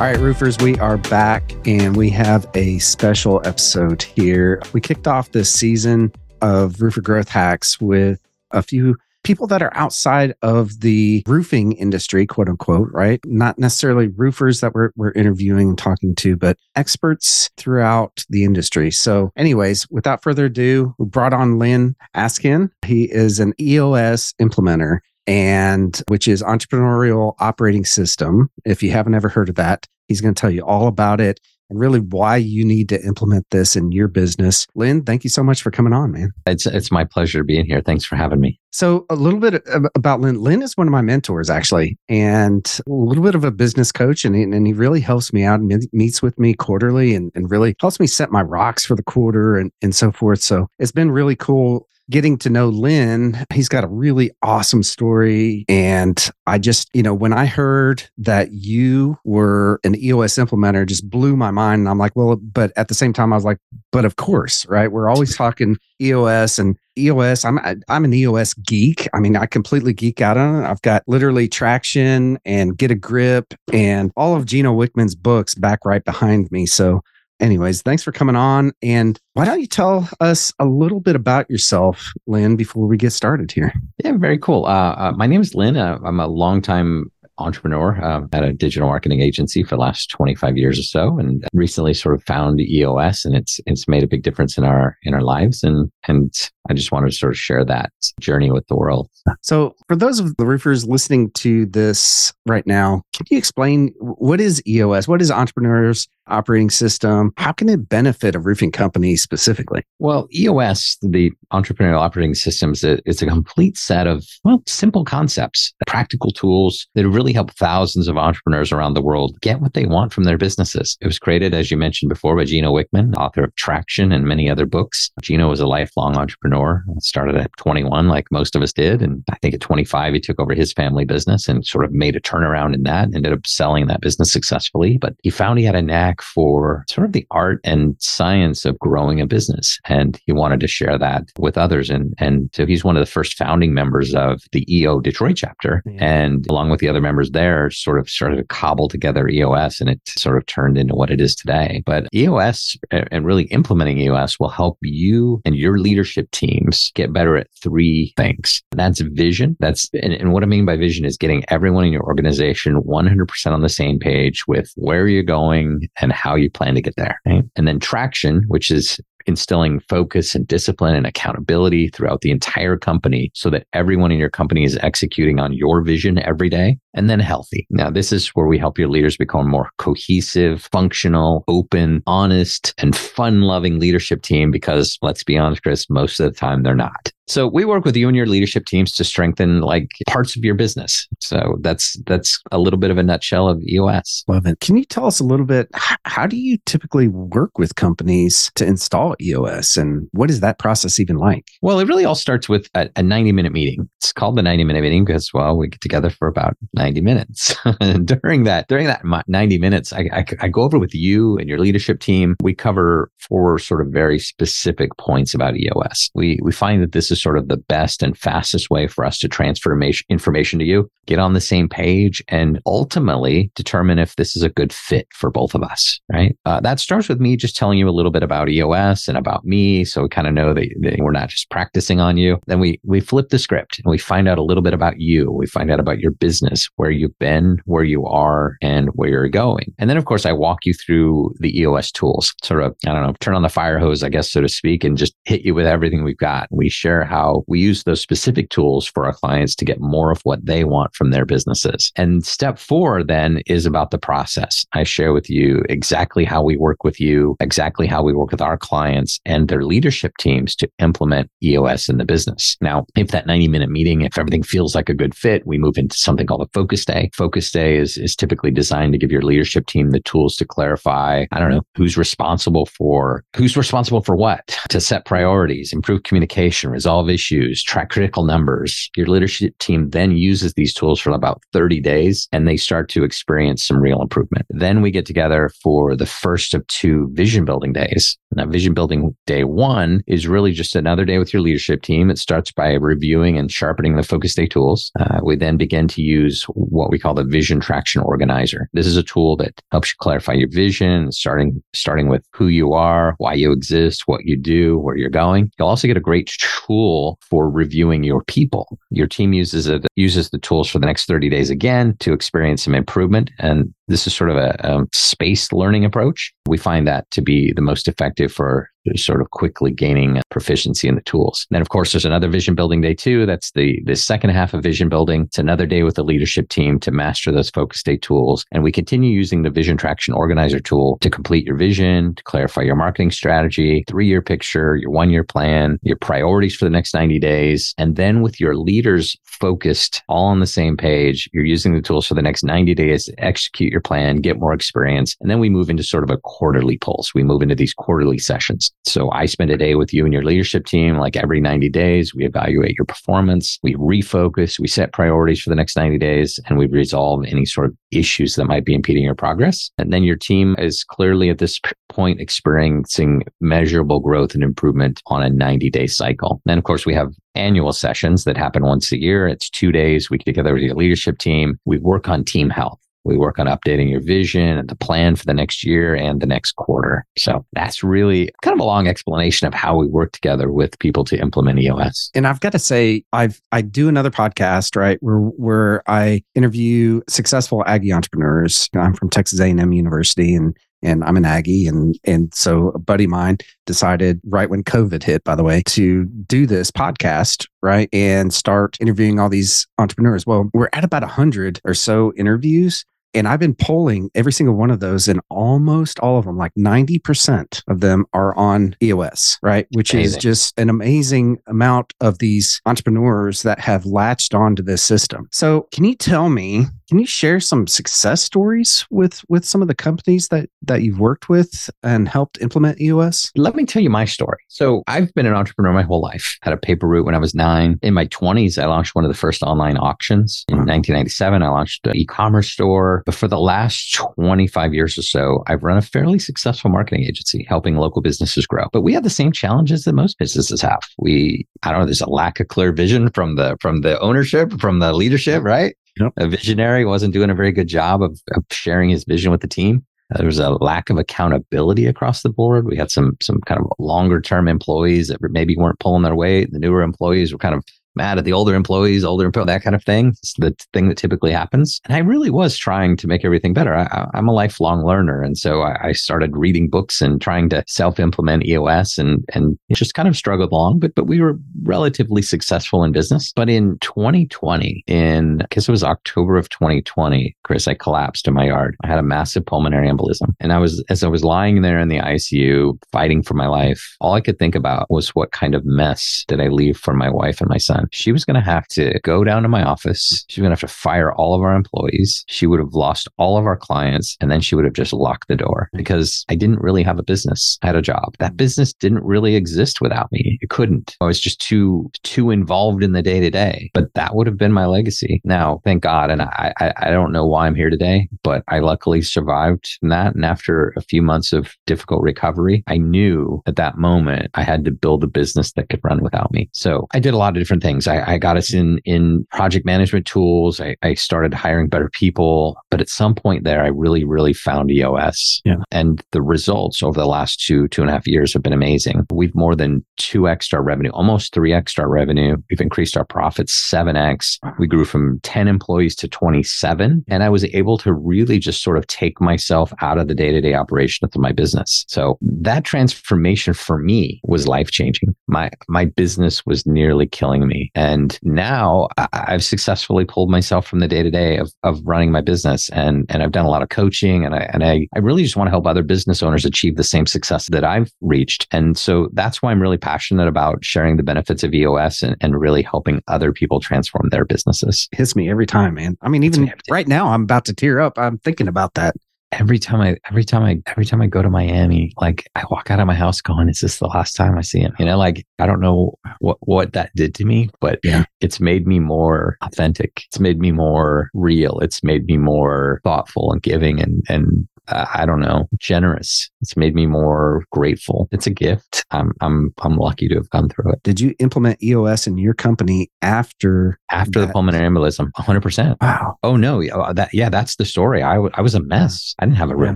All right, roofers, we are back and we have a special episode here. We kicked off this season of Roofer Growth Hacks with a few people that are outside of the roofing industry, quote unquote, right? Not necessarily roofers that we're, we're interviewing and talking to, but experts throughout the industry. So, anyways, without further ado, we brought on Lyn Askin. He is an EOS implementer and which is entrepreneurial operating system. If you haven't ever heard of that, he's going to tell you all about it and really why you need to implement this in your business. Lyn, thank you so much for coming on, man. It's it's my pleasure being here. Thanks for having me. So, a little bit about Lyn. Lyn is one of my mentors, actually, and a little bit of a business coach, and he, and he really helps me out and meets with me quarterly and, and really helps me set my rocks for the quarter and, and so forth. So, it's been really cool getting to know Lyn, he's got a really awesome story. And I just, you know, when I heard that you were an EOS implementer, just blew my mind. And I'm like, well, but at the same time, I was like, but of course, right? We're always talking EOS and EOS. I'm I'm an EOS geek. I mean, I completely geek out on it. I've got literally traction and get a grip and all of Gino Wickman's books back right behind me. So anyways, thanks for coming on. And why don't you tell us a little bit about yourself, Lyn, before we get started here? Yeah, very cool. Uh, uh, my name is Lyn. Uh, I'm a longtime entrepreneur um, at a digital marketing agency for the last 25 years or so and recently sort of found EOS and it's it's made a big difference in our in our lives and and I just wanted to sort of share that journey with the world. So for those of the roofers listening to this right now, can you explain what is EOS? What is entrepreneurs operating system? How can it benefit a roofing company specifically? Well, EOS, the entrepreneurial operating systems, it's a complete set of well, simple concepts, practical tools that really help thousands of entrepreneurs around the world get what they want from their businesses. It was created, as you mentioned before, by Gino Wickman, author of Traction and many other books. Gino was a lifelong entrepreneur, started at 21, like most of us did. And I think at 25, he took over his family business and sort of made a turnaround in that, ended up selling that business successfully. But he found he had a knack for sort of the art and science of growing a business. And he wanted to share that with others. And, and so he's one of the first founding members of the EO Detroit chapter. Yeah. And along with the other members there, sort of started to cobble together EOS and it sort of turned into what it is today. But EOS and really implementing EOS will help you and your leadership teams get better at three things. That's vision. That's, and, and what I mean by vision is getting everyone in your organization 100% on the same page with where you're going and and how you plan to get there. Right? And then traction, which is instilling focus and discipline and accountability throughout the entire company so that everyone in your company is executing on your vision every day and then healthy. Now, this is where we help your leaders become more cohesive, functional, open, honest, and fun loving leadership team because let's be honest, Chris, most of the time they're not. So we work with you and your leadership teams to strengthen like parts of your business. So that's that's a little bit of a nutshell of EOS. Love it. Can you tell us a little bit how do you typically work with companies to install EOS and what is that process even like? Well, it really all starts with a, a 90 minute meeting. It's called the 90 minute meeting because well, we get together for about 90 minutes. And during that during that 90 minutes, I, I, I go over with you and your leadership team. We cover four sort of very specific points about EOS. We we find that this is sort of the best and fastest way for us to transfer information to you, get on the same page, and ultimately determine if this is a good fit for both of us, right? Uh, that starts with me just telling you a little bit about EOS and about me. So we kind of know that, that, we're not just practicing on you. Then we, we flip the script and we find out a little bit about you. We find out about your business, where you've been, where you are, and where you're going. And then, of course, I walk you through the EOS tools, sort of, I don't know, turn on the fire hose, I guess, so to speak, and just hit you with everything we've got. We share how we use those specific tools for our clients to get more of what they want from their businesses. And step four then is about the process. I share with you exactly how we work with you, exactly how we work with our clients and their leadership teams to implement EOS in the business. Now, if that 90 minute meeting, if everything feels like a good fit, we move into something called a focus day. Focus day is, is typically designed to give your leadership team the tools to clarify, I don't know, who's responsible for who's responsible for what, to set priorities, improve communication, resolve resolve issues, track critical numbers. Your leadership team then uses these tools for about 30 days and they start to experience some real improvement. Then we get together for the first of two vision building days. Now, vision building day one is really just another day with your leadership team. It starts by reviewing and sharpening the focus day tools. Uh, we then begin to use what we call the vision traction organizer. This is a tool that helps you clarify your vision, starting, starting with who you are, why you exist, what you do, where you're going. You'll also get a great tool for reviewing your people. Your team uses it, uses the tools for the next 30 days again to experience some improvement. And this is sort of a, a spaced learning approach. We find that to be the most effective for sort of quickly gaining uh, proficiency in the tools. And then, of course, there's another vision building day too. That's the, the second half of vision building. It's another day with the leadership team to master those focus day tools. And we continue using the vision traction organizer tool to complete your vision, to clarify your marketing strategy, three year picture, your one year plan, your priorities for the next 90 days. And then with your leaders focused all on the same page, you're using the tools for the next 90 days to execute your plan, get more experience. And then we move into sort of a quarterly pulse. We move into these quarterly sessions. So I spend a day with you and your leadership team, like every 90 days. We evaluate your performance, we refocus, we set priorities for the next 90 days, and we resolve any sort of issues that might be impeding your progress. And then your team is clearly at this point experiencing measurable growth and improvement on a 90 day cycle. Then, of course, we have annual sessions that happen once a year. It's two days. We get together with your leadership team. We work on team health. We work on updating your vision and the plan for the next year and the next quarter. So that's really kind of a long explanation of how we work together with people to implement EOS. And I've got to say, I've I do another podcast, right, where where I interview successful Aggie entrepreneurs. I'm from Texas A&M University, and and I'm an Aggie. And, and so a buddy of mine decided right when COVID hit, by the way, to do this podcast, right. And start interviewing all these entrepreneurs. Well, we're at about a hundred or so interviews and I've been polling every single one of those, and almost all of them, like 90% of them are on EOS, right? Which amazing. is just an amazing amount of these entrepreneurs that have latched onto this system. So, can you tell me, can you share some success stories with with some of the companies that that you've worked with and helped implement EOS? Let me tell you my story. So, I've been an entrepreneur my whole life. Had a paper route when I was 9. In my 20s, I launched one of the first online auctions. In mm-hmm. 1997, I launched an e-commerce store but for the last 25 years or so, I've run a fairly successful marketing agency helping local businesses grow. But we have the same challenges that most businesses have. We, I don't know, there's a lack of clear vision from the, from the ownership, from the leadership, right? Yep. A visionary wasn't doing a very good job of, of sharing his vision with the team. Uh, there was a lack of accountability across the board. We had some some kind of longer term employees that maybe weren't pulling their weight. The newer employees were kind of mad at the older employees, older employees, that kind of thing. It's the thing that typically happens. And I really was trying to make everything better. I, am a lifelong learner. And so I, I, started reading books and trying to self implement EOS and, and just kind of struggled along, but, but we were relatively successful in business. But in 2020, in, I guess it was October of 2020, Chris, I collapsed in my yard. I had a massive pulmonary embolism. And I was, as I was lying there in the ICU fighting for my life, all I could think about was what kind of mess did I leave for my wife and my son? She was going to have to go down to my office. She was going to have to fire all of our employees. She would have lost all of our clients. And then she would have just locked the door because I didn't really have a business. I had a job. That business didn't really exist without me. It couldn't. I was just too, too involved in the day to day. But that would have been my legacy. Now, thank God. And I, I, I don't know why I'm here today, but I luckily survived that. And after a few months of difficult recovery, I knew at that moment I had to build a business that could run without me. So I did a lot of different things things. I, I got us in in project management tools. I, I, started hiring better people, but at some point there, I really, really found EOS. Yeah. And the results over the last two, two and a half years have been amazing. We've more than two x our revenue, almost three x our revenue. We've increased our profits seven x. We grew from 10 employees to 27. And I was able to really just sort of take myself out of the day to day operation of my business. So that transformation for me was life changing. My, my business was nearly killing me. And now I've successfully pulled myself from the day to day of of running my business. And, and I've done a lot of coaching and I, and I, I really just want to help other business owners achieve the same success that I've reached. And so that's why I'm really passionate about sharing the benefits of EOS and, and really helping other people transform their businesses. Hits me every time, man. I mean, even right now, I'm about to tear up. I'm thinking about that every time I, every time I, every time I go to Miami, like I walk out of my house going, is this the last time I see him? You know, like I don't know what, what that did to me, but Yeah. it's made me more authentic. It's made me more real. It's made me more thoughtful and giving and, and I don't know, generous. It's made me more grateful. It's a gift. I'm, I'm, I'm lucky to have gone through it Did you implement EOS in your company after? after the pulmonary embolism. 100%. Wow. Oh no, yeah, uh, that yeah, that's the story. I, w- I was a mess. I didn't have a real Yeah.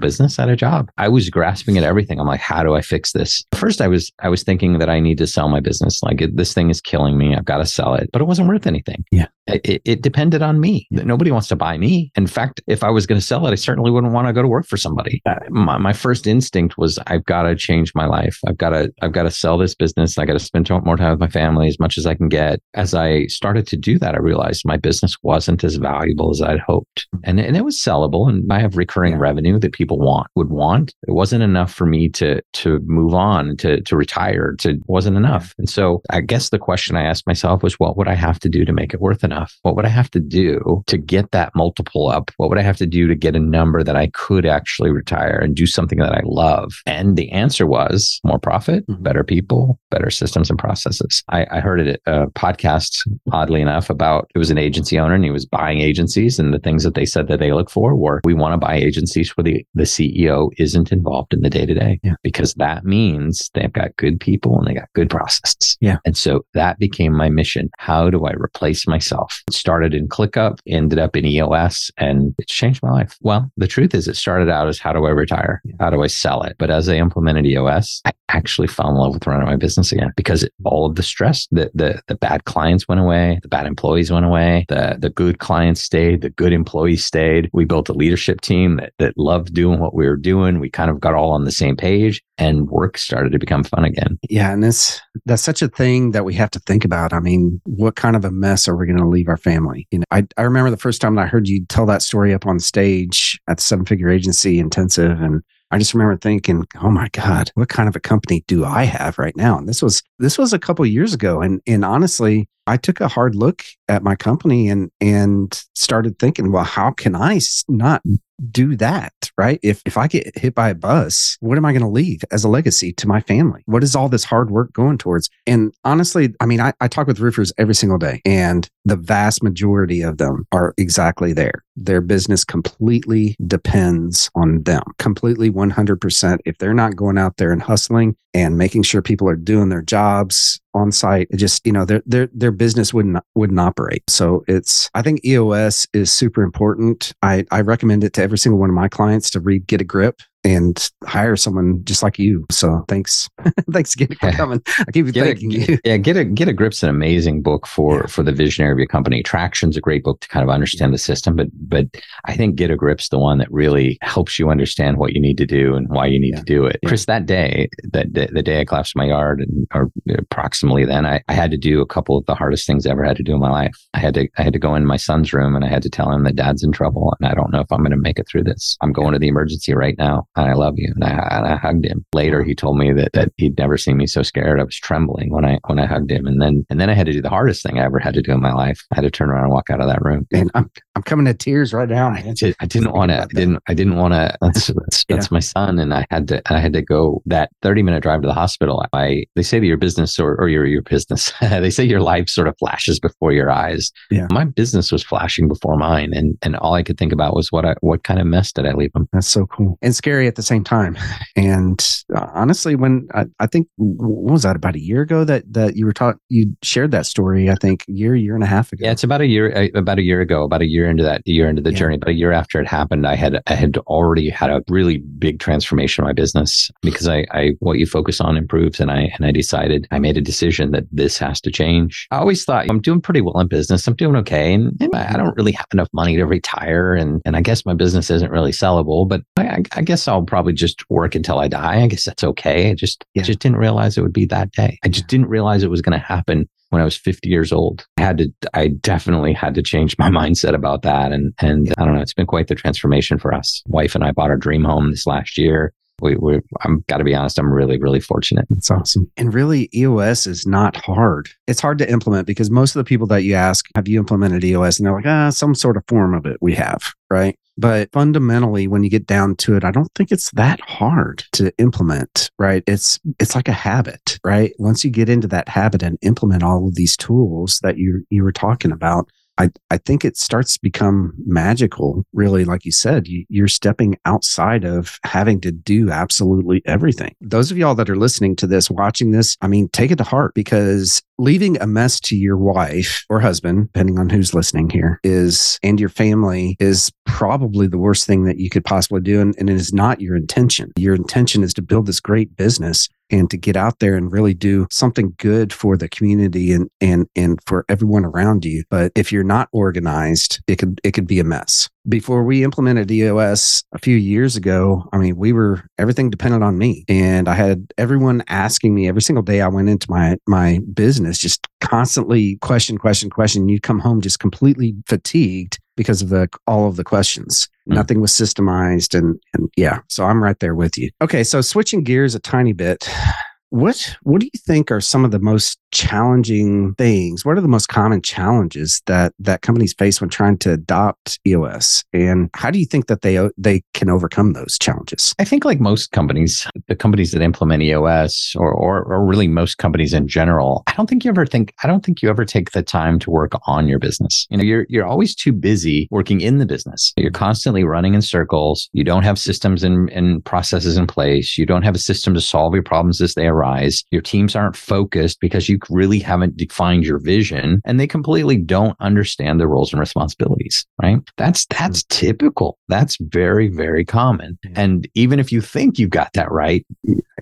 business. I had a job. I was grasping at everything. I'm like, how do I fix this? First, I was I was thinking that I need to sell my business. Like this thing is killing me. I've got to sell it. But it wasn't worth anything. Yeah. It, it, depended on me. Nobody wants to buy me. In fact, if I was going to sell it, I certainly wouldn't want to go to work for somebody. My, my first instinct was I've got to change my life. I've got to I've got to sell this business. I got to spend more time with my family as much as I can get. As I started to do that, I realized my business wasn't as valuable as I'd hoped. And, and it was sellable and I have recurring revenue that people want, would want. It wasn't enough for me to, to move on, to, to retire, to wasn't enough. And so I guess the question I asked myself was, what would I have to do to make it worth enough? What would I have to do to get that multiple up? What would I have to do to get a number that I could actually retire and do something that I love? And the answer was more profit, Mhm. better people, better systems and processes. I, I heard it at a podcast, oddly enough, about it was an agency owner and he was buying agencies. And the things that they said that they look for were we want to buy agencies where the, the CEO isn't involved in the day to day because that means they've got good people and they got good processes. Yeah. And so that became my mission. How do I replace myself? It started in ClickUp, ended up in EOS, and it's changed my life. Well, the truth is, it started out as how do I retire? How do I sell it? But as I implemented EOS, I actually fell in love with running my business again because all of the stress, the, the, the bad clients went away, the bad employees went away, the, the good clients stayed, the good employees stayed. We built a leadership team that, that loved doing what we were doing. We kind of got all on the same page and work started to become fun again. Yeah, and it's that's such a thing that we have to think about. I mean, what kind of a mess are we going to leave our family? You know, I I remember the first time I heard you tell that story up on stage at the Seven Figure Agency Intensive, and I just remember thinking, "Oh my God, what kind of a company do I have right now?" And this was this was a couple years ago, and and honestly, I took a hard look at my company and and started thinking, well, how can I not do that right? If if i get hit by a bus what am i going to leave as a legacy to my family? What is all this hard work going towards? And honestly i mean I, I talk with roofers every single day and the vast majority of them are exactly there. Their business completely depends on them completely 100% if they're not going out there and hustling and making sure people are doing their jobs on site it just you know their their their business wouldn't wouldn't operate. So it's i think eos is super important. I i recommend it to every single one of my clients to read get a grip and hire someone just like you so thanks thanks again for coming i keep Get a, thanking you yeah, get a get a grip's an amazing book for Yeah. for the visionary of your company. Traction's a great book to kind of understand the system, but but I think get a grip's the one that really helps you understand what you need to do and why you need Yeah. to do it. Yeah. Chris, that day, that day, the day I collapsed my yard, and or approximately then, I, I had to do a couple of the hardest things I ever had to do in my life. I had to I had to go in my son's room and I had to tell him that dad's in trouble and I don't know if I'm going to make it through this. I'm going to the emergency right now and I love you. And I, and I hugged him. Later, he told me that that he'd never seen me so scared. I was trembling when I when I hugged him. And then and then I had to do the hardest thing I ever had to do in my life. I had to turn around and walk out of that room. and i'm i'm coming to tears right now I, did, I didn't want to. I didn't. I didn't want to. That's that's, Yeah. that's my son, and I had to. I had to go that thirty minute drive to the hospital. I they say that your business or, or your your business. they say your life sort of flashes before your eyes. Yeah. my business was flashing before mine, and and all I could think about was what I what kind of mess did I leave him? That's so cool and scary at the same time. And uh, honestly, when I, I think what was that about a year ago that that you were taught you shared that story. I think a year year and a half ago. Yeah, it's about a year about a year ago, about a year into that year into the Yeah. journey. But a year after it happened, I had I had already had a really big transformation in my business because I, I what you focus on improves, and I and I decided I made a decision that this has to change. I always thought I'm doing pretty well in business. I'm doing okay, and, and I don't really have enough money to retire, and and I guess my business isn't really sellable. But I, I- guess I'll probably just work until I die. I guess that's okay. I just Yeah. I just didn't realize it would be that day. I just didn't realize it was going to happen when I was 50 years old. I had to, I definitely had to change my mindset about that. And, and I don't know, it's been quite the transformation for us. Wife and I bought our dream home this last year. We, we I'm got to be honest, I'm really, really fortunate. That's awesome. And really, EOS is not hard. It's hard to implement because most of the people that you ask, have you implemented EOS? And they're like, ah, some sort of form of it we have, right? But fundamentally, when you get down to it, I don't think it's that hard to implement, right? It's it's like a habit, right? Once you get into that habit and implement all of these tools that you you were talking about, I, I think it starts to become magical, really. Like you said, you, you're stepping outside of having to do absolutely everything. Those of y'all that are listening to this, watching this, I mean, take it to heart because leaving a mess to your wife or husband, depending on who's listening here, is and your family is probably the worst thing that you could possibly do. And, and it is not your intention. Your intention is to build this great business and to get out there and really do something good for the community and and and for everyone around you. But if you're not organized, it could it could be a mess. Before we implemented EOS a few years ago, I mean, we were everything depended on me, and I had everyone asking me every single day I went into my my business, just constantly question, question, question. You'd come home just completely fatigued because of the all of the questions. Mm. Nothing was systemized and and yeah, so I'm right there with you. Okay, so switching gears a tiny bit. What what do you think are some of the most challenging things? What are the most common challenges that that companies face when trying to adopt EOS? And how do you think that they they can overcome those challenges? I think like most companies, the companies that implement EOS or, or or really most companies in general, I don't think you ever think I don't think you ever take the time to work on your business. You know, you're you're always too busy working in the business. You're constantly running in circles. You don't have systems and, and processes in place. You don't have a system to solve your problems as they arise. Your teams aren't focused because you really haven't defined your vision and they completely don't understand their roles and responsibilities, right? That's, that's mm-hmm. typical. That's very, very common. And even if you think you got that right,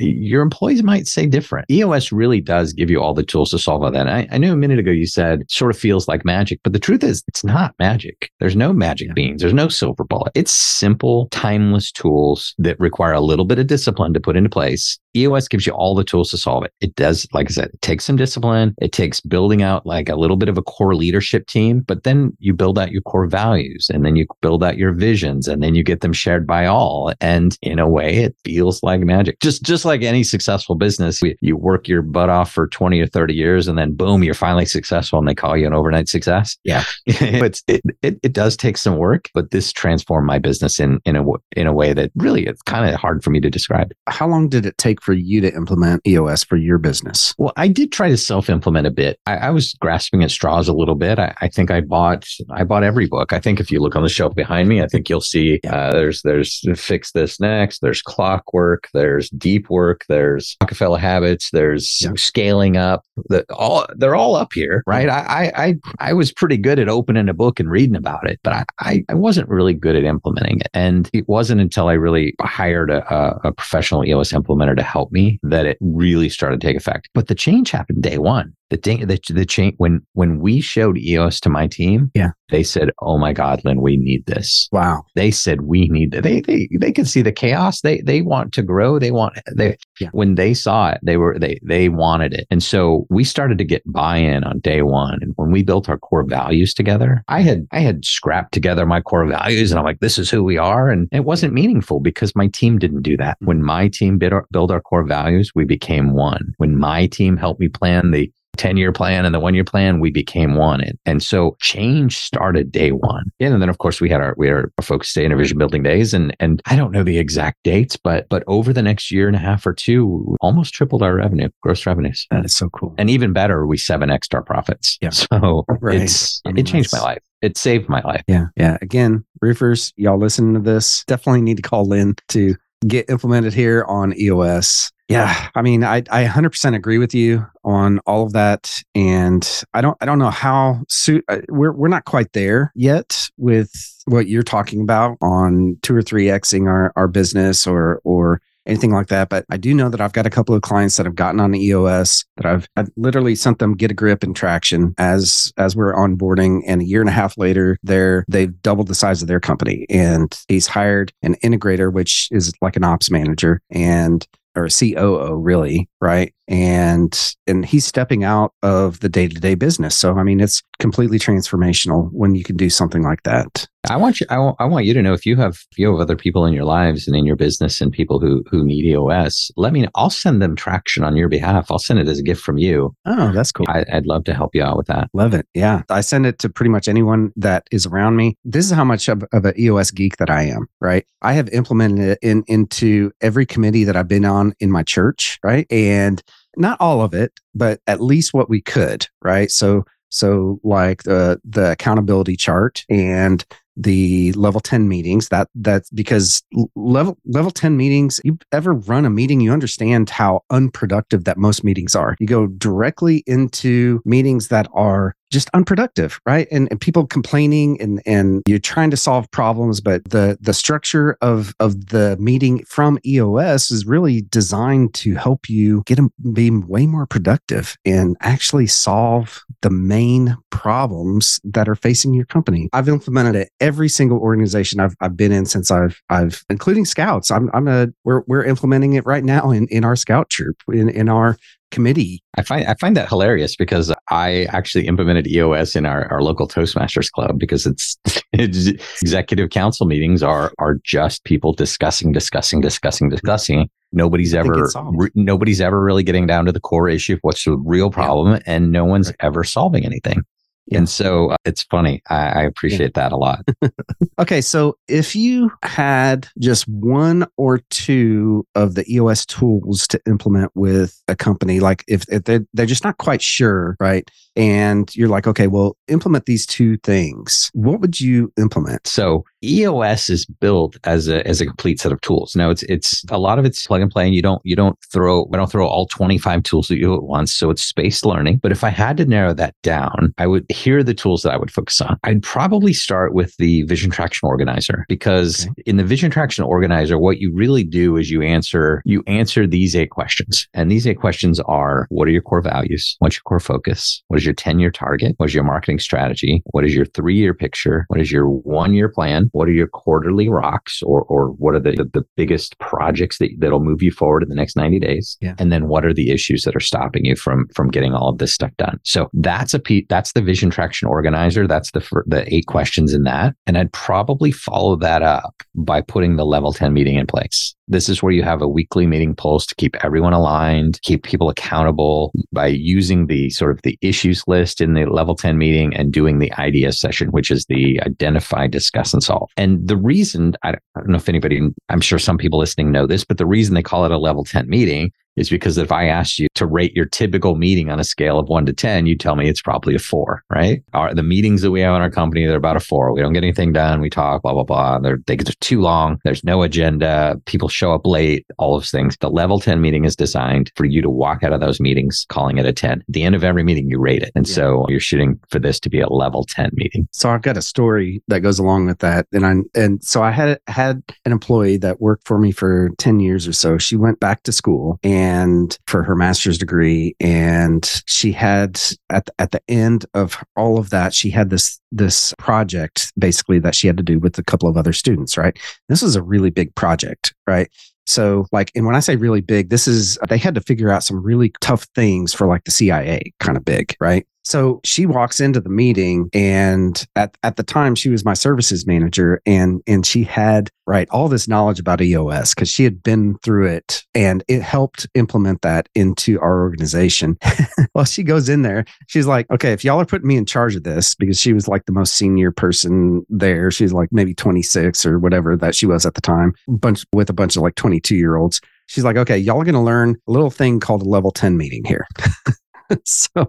your employees might say different. EOS really does give you all the tools to solve all that. I, I knew a minute ago you said sort of feels like magic, but the truth is it's not magic. There's no magic yeah. beans. There's no silver bullet. It's simple, timeless tools that require a little bit of discipline to put into place. EOS gives you all the tools to solve it. It does, like I said, it takes some discipline. It takes building out like a little bit of a core leadership team, but then you build out your core values and then you build out your visions and then you get them shared by all. And in a way, it feels like magic. Just, just like any successful business, you work your butt off for 20 or 30 years and then boom, you're finally successful and they call you an overnight success. Yeah. it, it, it does take some work, but this transformed my business in, in a, in a way that really it's kind of hard for me to describe. How long did it take for you to implement EOS for your business? Well, I did try to self implement a bit. I, I, was grasping at straws a little bit. I, I, think I bought I bought every book. I think if you look on the shelf behind me, I think you'll see uh, there's there's fix this next. There's clockwork. There's deep work. There's Rockefeller habits. There's yeah. scaling up. The, all they're all up here, right? I, I I was pretty good at opening a book and reading about it, but I I wasn't really good at implementing it. And it wasn't until I really hired a, a professional EOS implementer to help me that it really started to take effect. But the change happened day one the thing the, the change when when we showed EOS to my team, yeah, they said, "Oh my God, Lyn, we need this." Wow. They said we need that. They they they could see the chaos. They they want to grow. They want they yeah. when they saw it, they were they they wanted it, and so we started to get buy-in on day one. And when we built our core values together, I had I had scrapped together my core values, and I'm like, "This is who we are," and it wasn't meaningful because my team didn't do that. Mm. When my team built our, build our core values, we became one. When my team helped me plan the 10 year plan and the one year plan, we became one. And, and so change started day one. And then of course we had our, we had our focus day and our vision building days. And, and I don't know the exact dates, but, but over the next year and a half or two, almost tripled our revenue, gross revenues. That is so cool. And even better, we 7x our profits. Yeah. So right. it's, I mean, it changed my life. It saved my life. Yeah. Yeah. Again, roofers, y'all listening to this, definitely need to call Lyn to get implemented here on EOS. Yeah, I mean, I I 100% agree with you on all of that, and I don't I don't know how su- uh, we're we're not quite there yet with what you're talking about on two or three xing our our business or or anything like that. But I do know that I've got a couple of clients that have gotten on the EOS that I've, I've, literally sent them get a grip and traction as as we're onboarding. And a year and a half later, they're they've doubled the size of their company. And he's hired an integrator, which is like an ops manager, and or a COO really, right? And and he's stepping out of the day-to-day business so i mean it's completely transformational when you can do something like that I want you. I want, I want you to know if you have if you have other people in your lives and in your business and people who who need EOS. Let me. know. I'll send them traction on your behalf. I'll send it as a gift from you. Oh, that's cool. I, would love to help you out with that. Love it. Yeah, I send it to pretty much anyone that is around me. This is how much of, of an EOS geek that I am. Right. I have implemented it in into every committee that I've been on in my church. Right, and not all of it, but at least what we could. Right. So so like the the accountability chart and the level 10 meetings that that's because level level 10 meetings you ever run a meeting you understand how unproductive that most meetings are you go directly into meetings that are just unproductive, right? And, and people complaining and, and you're trying to solve problems, but the, the structure of, of the meeting from EOS is really designed to help you get them be way more productive and actually solve the main problems that are facing your company. I've implemented it every single organization I've, I've been in since I've, I've, including scouts. I'm, I'm a, we're, we're implementing it right now in, in our scout troop, in, in our committee. I find I find that hilarious because I actually implemented EOS in our, our local Toastmasters club because it's, it's executive council meetings are are just people discussing, discussing, discussing, discussing. Nobody's ever re, nobody's ever really getting down to the core issue of what's the real problem, yeah. and no one's right. ever solving anything. Yeah. And so uh, it's funny. I, I appreciate yeah. that a lot. okay. So if you had just one or two of the EOS tools to implement with a company, like if, if they're, they're just not quite sure, right? And you're like, okay, well, implement these two things. What would you implement? So EOS is built as a as a complete set of tools. Now it's it's a lot of it's plug and play, and you don't you don't throw I don't throw all 25 tools at you at once. So it's spaced learning. But if I had to narrow that down, I would here are the tools that I would focus on. I'd probably start with the Vision Traction Organizer because okay. in the Vision Traction Organizer, what you really do is you answer you answer these eight questions. And these eight questions are what are your core values? What's your core focus? What is your 10 year target? What is your marketing strategy? What is your three year picture? What is your one year plan? What are your quarterly rocks or, or what are the, the, the biggest projects that, that'll move you forward in the next 90 days? Yeah. And then what are the issues that are stopping you from, from getting all of this stuff done? So that's a P, that's the vision traction organizer. That's the, the eight questions in that. And I'd probably follow that up by putting the level 10 meeting in place. This is where you have a weekly meeting pulse to keep everyone aligned, keep people accountable by using the sort of the issues list in the level 10 meeting and doing the idea session, which is the identify, discuss, and solve. And the reason, I don't know if anybody, I'm sure some people listening know this, but the reason they call it a level 10 meeting is because if I asked you to rate your typical meeting on a scale of one to 10, you tell me it's probably a four, right? Our, the meetings that we have in our company, they're about a four. We don't get anything done. We talk, blah, blah, blah. They're, they, they're too long. There's no agenda. People show up late, all those things. The level 10 meeting is designed for you to walk out of those meetings calling it a 10. At the end of every meeting, you rate it. And yeah. so you're shooting for this to be a level 10 meeting. So I've got a story that goes along with that. And I, and so I had, had an employee that worked for me for 10 years or so. She went back to school and for her master's degree and she had at the, at the end of all of that she had this this project basically that she had to do with a couple of other students right this was a really big project right so, like, and when I say really big, this is, they had to figure out some really tough things for like the CIA kind of big, right? So she walks into the meeting and at, at the time she was my services manager and, and she had, right, all this knowledge about EOS because she had been through it and it helped implement that into our organization. well, she goes in there. She's like, okay, if y'all are putting me in charge of this because she was like the most senior person there. She's like maybe 26 or whatever that she was at the time, bunch with a bunch of like 22 year olds. She's like, okay, y'all are going to learn a little thing called a level 10 meeting here. so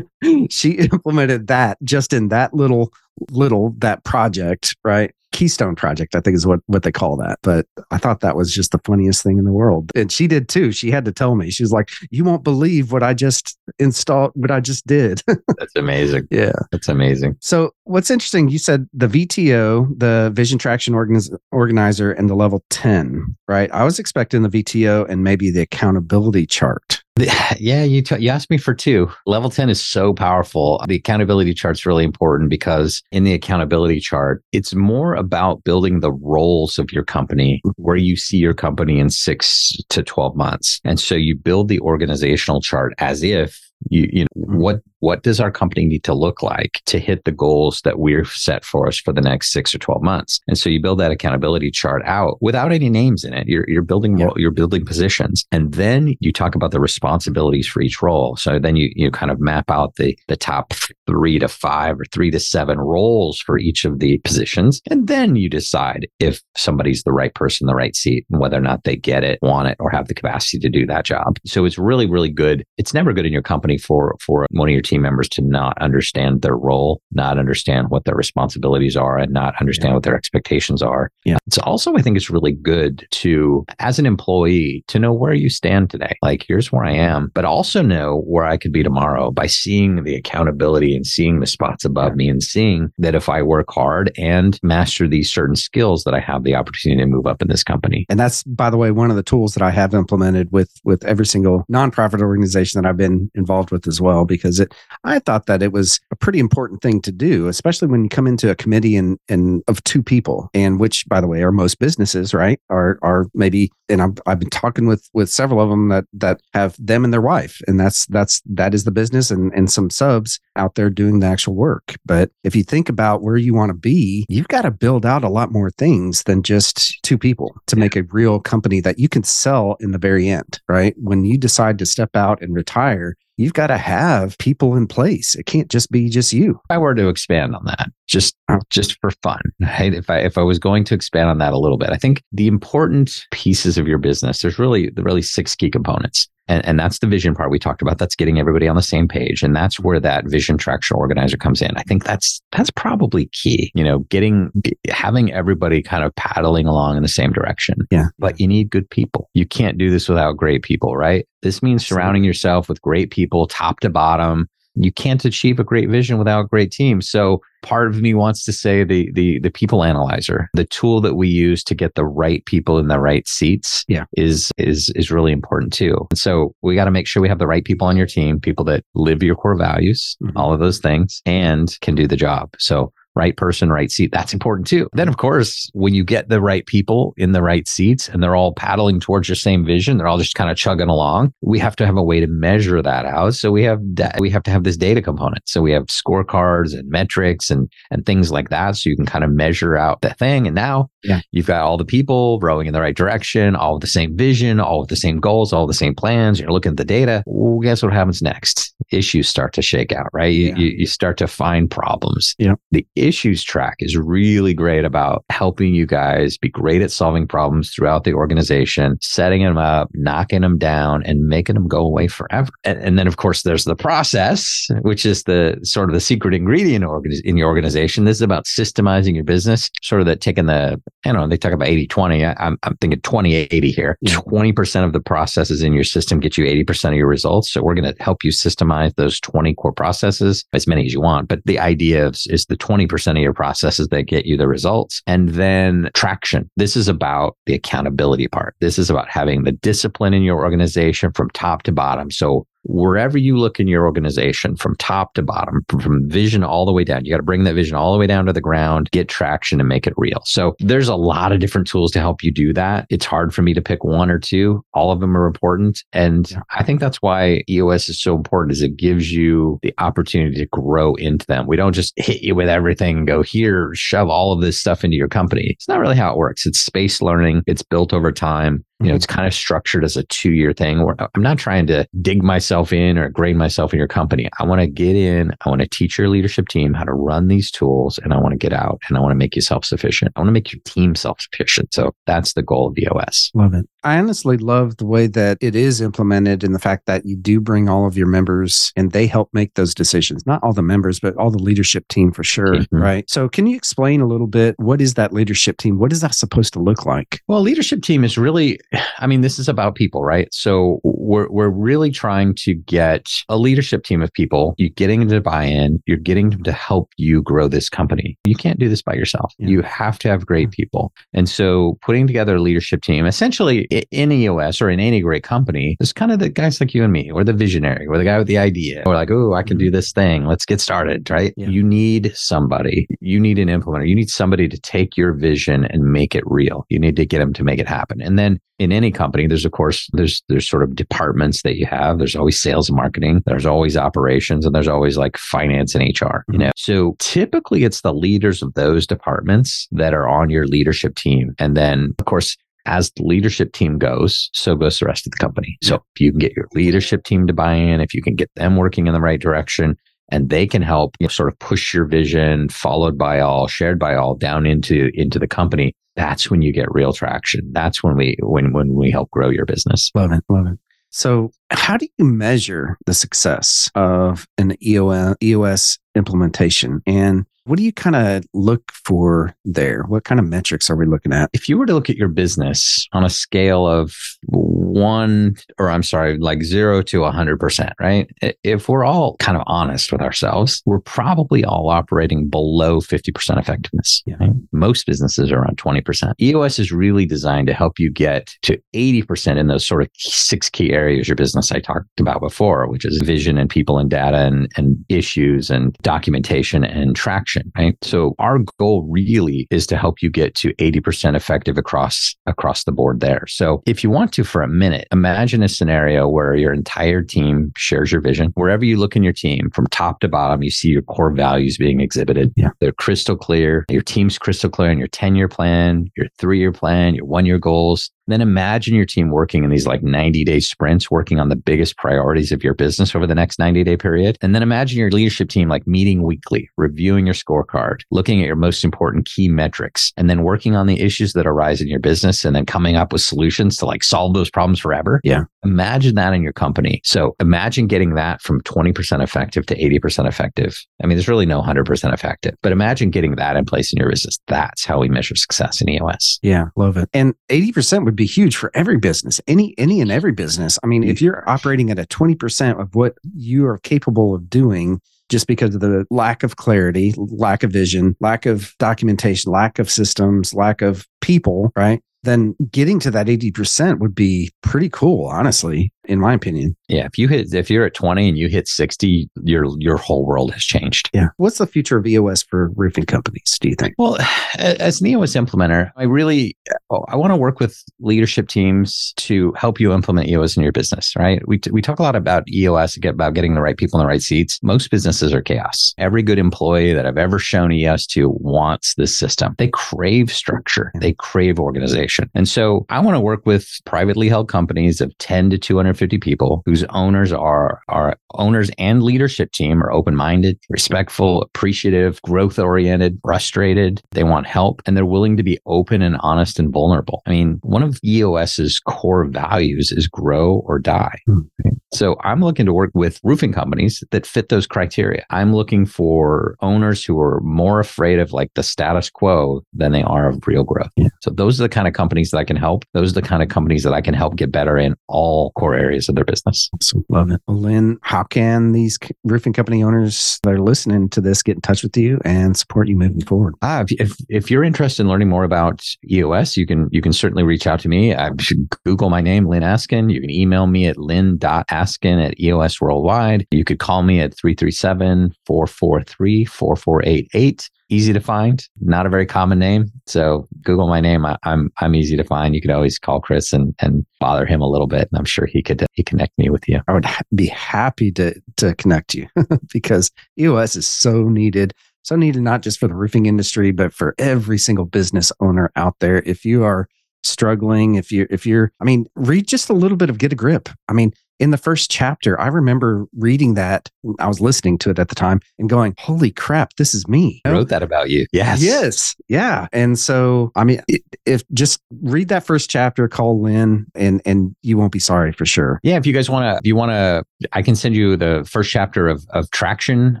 she implemented that just in that little little that project right? Keystone project i think is what what they call that but i thought that was just the funniest thing in the world. And she did too. She had to tell me. She was like you won't believe what i just installed what i just did. That's amazing. Yeah. That's amazing. So what's interesting you said the vto the vision traction organiz- organizer and the level 10 right? I was expecting the vto and maybe the accountability chart Yeah, you t- you asked me for two. Level 10 is so powerful. The accountability chart's really important because in the accountability chart, it's more about building the roles of your company where you see your company in 6 to 12 months. And so you build the organizational chart as if you, you know, mm-hmm. what what does our company need to look like to hit the goals that we've set for us for the next six or 12 months? And so you build that accountability chart out without any names in it. You're, you're building, yeah. you're building positions. And then you talk about the responsibilities for each role. So then you, you kind of map out the, the top three to five or three to seven roles for each of the positions. And then you decide if somebody's the right person, the right seat, and whether or not they get it, want it, or have the capacity to do that job. So it's really, really good. It's never good in your company for, for one of your team members to not understand their role, not understand what their responsibilities are, and not understand yeah. what their expectations are. Yeah. It's also, I think it's really good to, as an employee, to know where you stand today. Like, here's where I am, but also know where I could be tomorrow by seeing the accountability and seeing the spots above me and seeing that if I work hard and master these certain skills, that I have the opportunity to move up in this company. And that's, by the way, one of the tools that I have implemented with with every single nonprofit organization that I've been involved with as well, because it, I thought that it was a pretty important thing to do, especially when you come into a committee and, and of two people, and which, by the way, are most businesses, right? Are are maybe, and I've, I've been talking with with several of them that that have them and their wife, and that's that's that is the business, and and some subs out there doing the actual work. But if you think about where you want to be, you've got to build out a lot more things than just two people to make a real company that you can sell in the very end, right? When you decide to step out and retire, you've got to have people in place. It can't just be just you. If I were to expand on that, just just for fun, right? If I if I was going to expand on that a little bit, I think the important pieces of your business, there's really the really six key components. And, and that's the vision part we talked about. That's getting everybody on the same page. And that's where that vision traction organizer comes in. I think that's, that's probably key, you know, getting, having everybody kind of paddling along in the same direction. Yeah. But you need good people. You can't do this without great people, right? This means surrounding yourself with great people, top to bottom, you can't achieve a great vision without a great team. So part of me wants to say the the the people analyzer, the tool that we use to get the right people in the right seats, yeah. is is is really important too. And so we got to make sure we have the right people on your team, people that live your core values, mm-hmm. all of those things, and can do the job. So right person, right seat. That's important too. Then, of course, when you get the right people in the right seats and they're all paddling towards your same vision, they're all just kind of chugging along. We have to have a way to measure that out. So we have da- we have to have this data component. So we have scorecards and metrics and and things like that. So you can kind of measure out the thing. And now yeah. you've got all the people rowing in the right direction, all with the same vision, all with the same goals, all the same plans. You're looking at the data. Well, guess what happens next? Issues start to shake out, right? You, yeah. you, you start to find problems. Yeah. The issues track is really great about helping you guys be great at solving problems throughout the organization, setting them up, knocking them down, and making them go away forever. And, and then, of course, there's the process, which is the sort of the secret ingredient in your organization. This is about systemizing your business, sort of that taking the, I don't know, they talk about 80 20. I'm, I'm thinking 20 80 here. 20% of the processes in your system get you 80% of your results. So we're going to help you systemize those 20 core processes, as many as you want. But the idea is, is the 20% of your your processes that get you the results. And then traction. This is about the accountability part. This is about having the discipline in your organization from top to bottom. So wherever you look in your organization from top to bottom, from vision all the way down, you got to bring that vision all the way down to the ground, get traction and make it real. So there's a lot of different tools to help you do that. It's hard for me to pick one or two. All of them are important. And I think that's why EOS is so important is it gives you the opportunity to grow into them. We don't just hit you with everything and go here, shove all of this stuff into your company. It's not really how it works. It's space learning. It's built over time. You know, mm-hmm. it's kind of structured as a two year thing where I'm not trying to dig myself in or grade myself in your company. I want to get in. I want to teach your leadership team how to run these tools and I want to get out and I want to make you self sufficient. I want to make your team self sufficient. So that's the goal of EOS. Love it. I honestly love the way that it is implemented and the fact that you do bring all of your members and they help make those decisions. Not all the members, but all the leadership team for sure. Mm-hmm. Right. So can you explain a little bit what is that leadership team? What is that supposed to look like? Well, leadership team is really I mean, this is about people, right? So we're we're really trying to get a leadership team of people. You're getting them to buy in. You're getting them to help you grow this company. You can't do this by yourself. Yeah. You have to have great people. And so putting together a leadership team, essentially, in EOS or in any great company, there's kind of the guys like you and me, or the visionary, or the guy with the idea, or like, oh, I can do mm-hmm. this thing. Let's get started, right? Yeah. You need somebody. You need an implementer. You need somebody to take your vision and make it real. You need to get them to make it happen. And then in any company, there's of course there's there's sort of departments that you have. There's always sales and marketing. There's always operations, and there's always like finance and HR. You mm-hmm. know, so typically it's the leaders of those departments that are on your leadership team, and then of course as the leadership team goes, so goes the rest of the company. So if you can get your leadership team to buy in, if you can get them working in the right direction, and they can help you know, sort of push your vision, followed by all, shared by all, down into into the company. That's when you get real traction. That's when we when when we help grow your business. Love it, love it. So, how do you measure the success of an EOS, EOS implementation? And what do you kind of look for there? What kind of metrics are we looking at? If you were to look at your business on a scale of one, or I'm sorry, like zero to 100%, right? If we're all kind of honest with ourselves, we're probably all operating below 50% effectiveness. Yeah. Right? Most businesses are around 20%. EOS is really designed to help you get to 80% in those sort of six key areas your business I talked about before, which is vision and people and data and, and issues and documentation and traction action, right? So our goal really is to help you get to 80% effective across across the board there. So if you want to for a minute, imagine a scenario where your entire team shares your vision. Wherever you look in your team from top to bottom, you see your core values being exhibited. Yeah. They're crystal clear. Your team's crystal clear on your 10 year plan, your three year plan, your one year goals. Then imagine your team working in these like 90 day sprints, working on the biggest priorities of your business over the next 90 day period. And then imagine your leadership team like meeting weekly, reviewing your scorecard, looking at your most important key metrics, and then working on the issues that arise in your business and then coming up with solutions to like solve those problems forever. Yeah. Imagine that in your company. So imagine getting that from 20% effective to 80% effective. I mean, there's really no 100% effective, but imagine getting that in place in your business. That's how we measure success in EOS. Yeah. Love it. And 80% would would be huge for every business, any any and every business. I mean, if you're operating at a 20% of what you are capable of doing just because of the lack of clarity, lack of vision, lack of documentation, lack of systems, lack of people, right? Then getting to that 80% would be pretty cool, honestly in my opinion. Yeah, if you hit if you're at 20 and you hit 60, your your whole world has changed. Yeah. What's the future of EOS for roofing companies, do you think? Well, as an EOS implementer, I really oh, I want to work with leadership teams to help you implement EOS in your business, right? We we talk a lot about EOS about getting the right people in the right seats. Most businesses are chaos. Every good employee that I've ever shown EOS to wants this system. They crave structure. They crave organization. And so I want to work with privately held companies of 10 to 200 250 people whose owners are our owners and leadership team are open-minded, respectful, appreciative, growth-oriented, frustrated. They want help and they're willing to be open and honest and vulnerable. I mean, one of EOS's core values is grow or die. Mm-hmm. So I'm looking to work with roofing companies that fit those criteria. I'm looking for owners who are more afraid of like the status quo than they are of real growth. Yeah. So those are the kind of companies that I can help. Those are the kind of companies that I can help get better in all core areas of their business. Awesome. Love it. Well, Lyn, how can these roofing company owners that are listening to this get in touch with you and support you moving forward? Ah, if, if, if you're interested in learning more about EOS, you can you can certainly reach out to me. I should Google my name, Lyn Askin. You can email me at lyn.askin Askin at EOS Worldwide. You could call me at 337 443 4488 easy to find, not a very common name. So Google my name. I, am I'm, I'm easy to find. You could always call Chris and and bother him a little bit, and I'm sure he could he connect me with you. I would be happy to to connect you because EOS is so needed. So needed not just for the roofing industry, but for every single business owner out there. If you are struggling, if you're if you're, I mean, read just a little bit of Get a Grip. I mean, in the first chapter, I remember reading that. I was listening to it at the time and going, holy crap, this is me. I wrote that about you. Yes. Yes. Yeah. And so, I mean, if just read that first chapter, call Lyn and, and you won't be sorry for sure. Yeah. If you guys want to, if you want to, I can send you the first chapter of, of Traction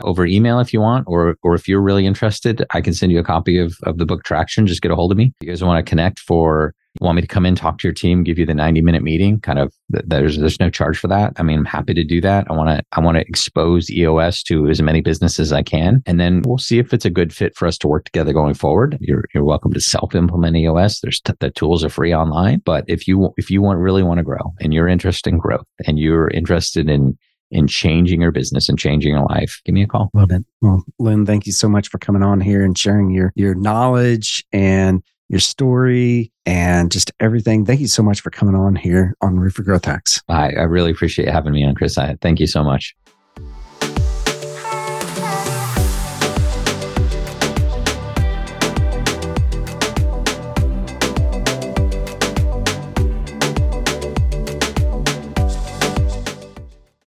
over email if you want, or, or if you're really interested, I can send you a copy of, of the book Traction. Just get a hold of me. If you guys want to connect for want me to come in, talk to your team, give you the 90 minute meeting, kind of there's there's no charge for that. I mean, I'm happy to do that. I want to I want to expose EOS to as many businesses as I can, and then we'll see if it's a good fit for us to work together going forward. You're you're welcome to self implement EOS. There's t- the tools are free online, but if you if you want really want to grow and you're interested in growth and you're interested in in changing your business and changing your life, give me a call. Love it. Well, Lyn, thank you so much for coming on here and sharing your your knowledge and your story and just everything. Thank you so much for coming on here on Roofer Growth Hacks. I, I really appreciate having me on, Chris. I, thank you so much.